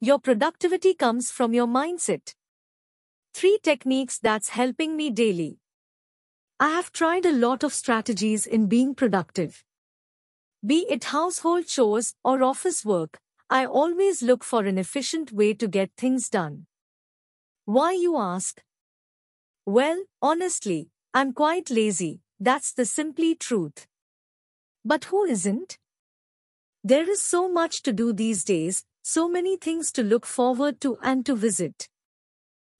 your productivity comes from your mindset. 3 techniques that's helping me daily. I have tried a lot of strategies in being productive. Be it household chores or office work, I always look for an efficient way to get things done. Why you ask? Well, honestly, I'm quite lazy, that's the simply truth. But who isn't? There is so much to do these days, so many things to look forward to and to visit.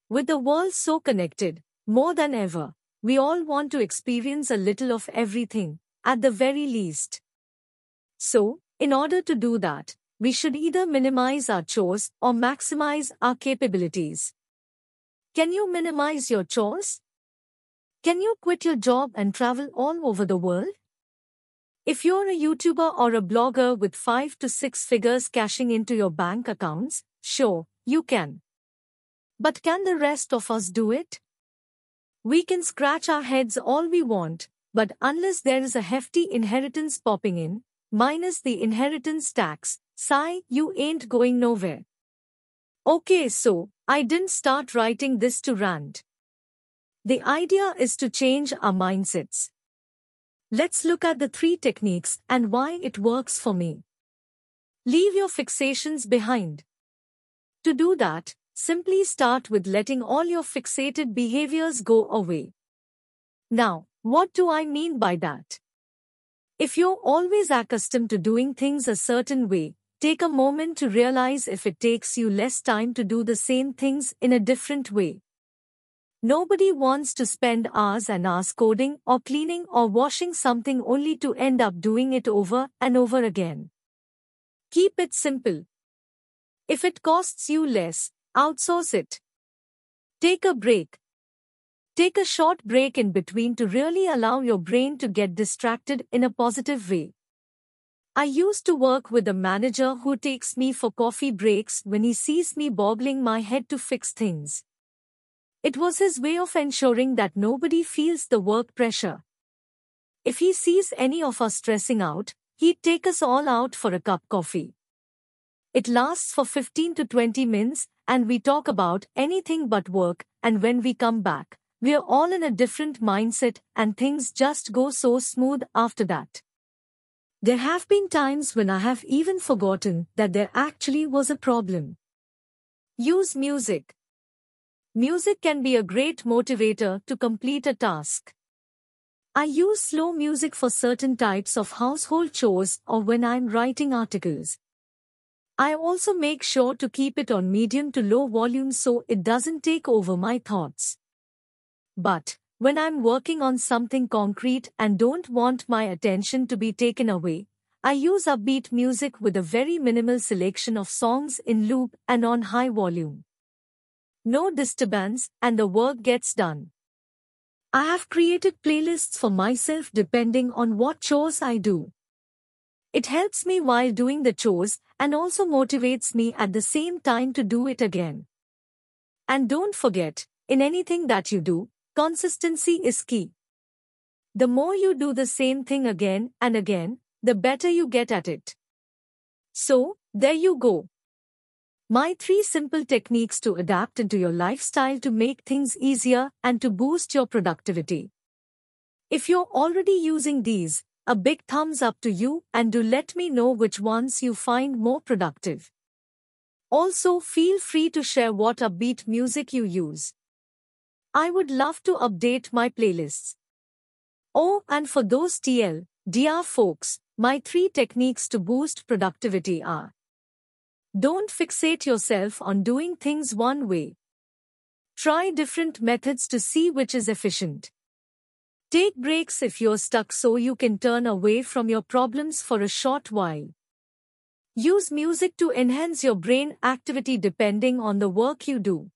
With the world so connected, more than ever, we all want to experience a little of everything, at the very least. So, in order to do that, we should either minimize our chores or maximize our capabilities. Can you minimize your chores? Can you quit your job and travel all over the world? If you're a YouTuber or a blogger with 5 to 6 figures cashing into your bank accounts, sure, you can. But can the rest of us do it? We can scratch our heads all we want, but unless there is a hefty inheritance popping in, minus the inheritance tax, sigh, you ain't going nowhere. Okay, so, I didn't start writing this to rant. The idea is to change our mindsets. Let's look at the three techniques and why it works for me. Leave your fixations behind. To do that, simply start with letting all your fixated behaviors go away. Now, what do I mean by that? If you're always accustomed to doing things a certain way, take a moment to realize if it takes you less time to do the same things in a different way. Nobody wants to spend hours and hours coding or cleaning or washing something only to end up doing it over and over again. Keep it simple. If it costs you less, outsource it. Take a break. Take a short break in between to really allow your brain to get distracted in a positive way. I used to work with a manager who takes me for coffee breaks when he sees me boggling my head to fix things. It was his way of ensuring that nobody feels the work pressure. If he sees any of us stressing out, he'd take us all out for a cup coffee. It lasts for 15 to 20 minutes and we talk about anything but work and when we come back, we're all in a different mindset and things just go so smooth after that. There have been times when I have even forgotten that there actually was a problem. Use music. Music can be a great motivator to complete a task. I use slow music for certain types of household chores or when I'm writing articles. I also make sure to keep it on medium to low volume so it doesn't take over my thoughts. But, when I'm working on something concrete and don't want my attention to be taken away, I use upbeat music with a very minimal selection of songs in loop and on high volume no disturbance, and the work gets done. I have created playlists for myself depending on what chores I do. It helps me while doing the chores and also motivates me at the same time to do it again. And don't forget, in anything that you do, consistency is key. The more you do the same thing again and again, the better you get at it. So, there you go. My three simple techniques to adapt into your lifestyle to make things easier and to boost your productivity. If you're already using these, a big thumbs up to you and do let me know which ones you find more productive. Also, feel free to share what upbeat music you use. I would love to update my playlists. Oh, and for those TL, DR folks, my three techniques to boost productivity are don't fixate yourself on doing things one way. Try different methods to see which is efficient. Take breaks if you're stuck so you can turn away from your problems for a short while. Use music to enhance your brain activity depending on the work you do.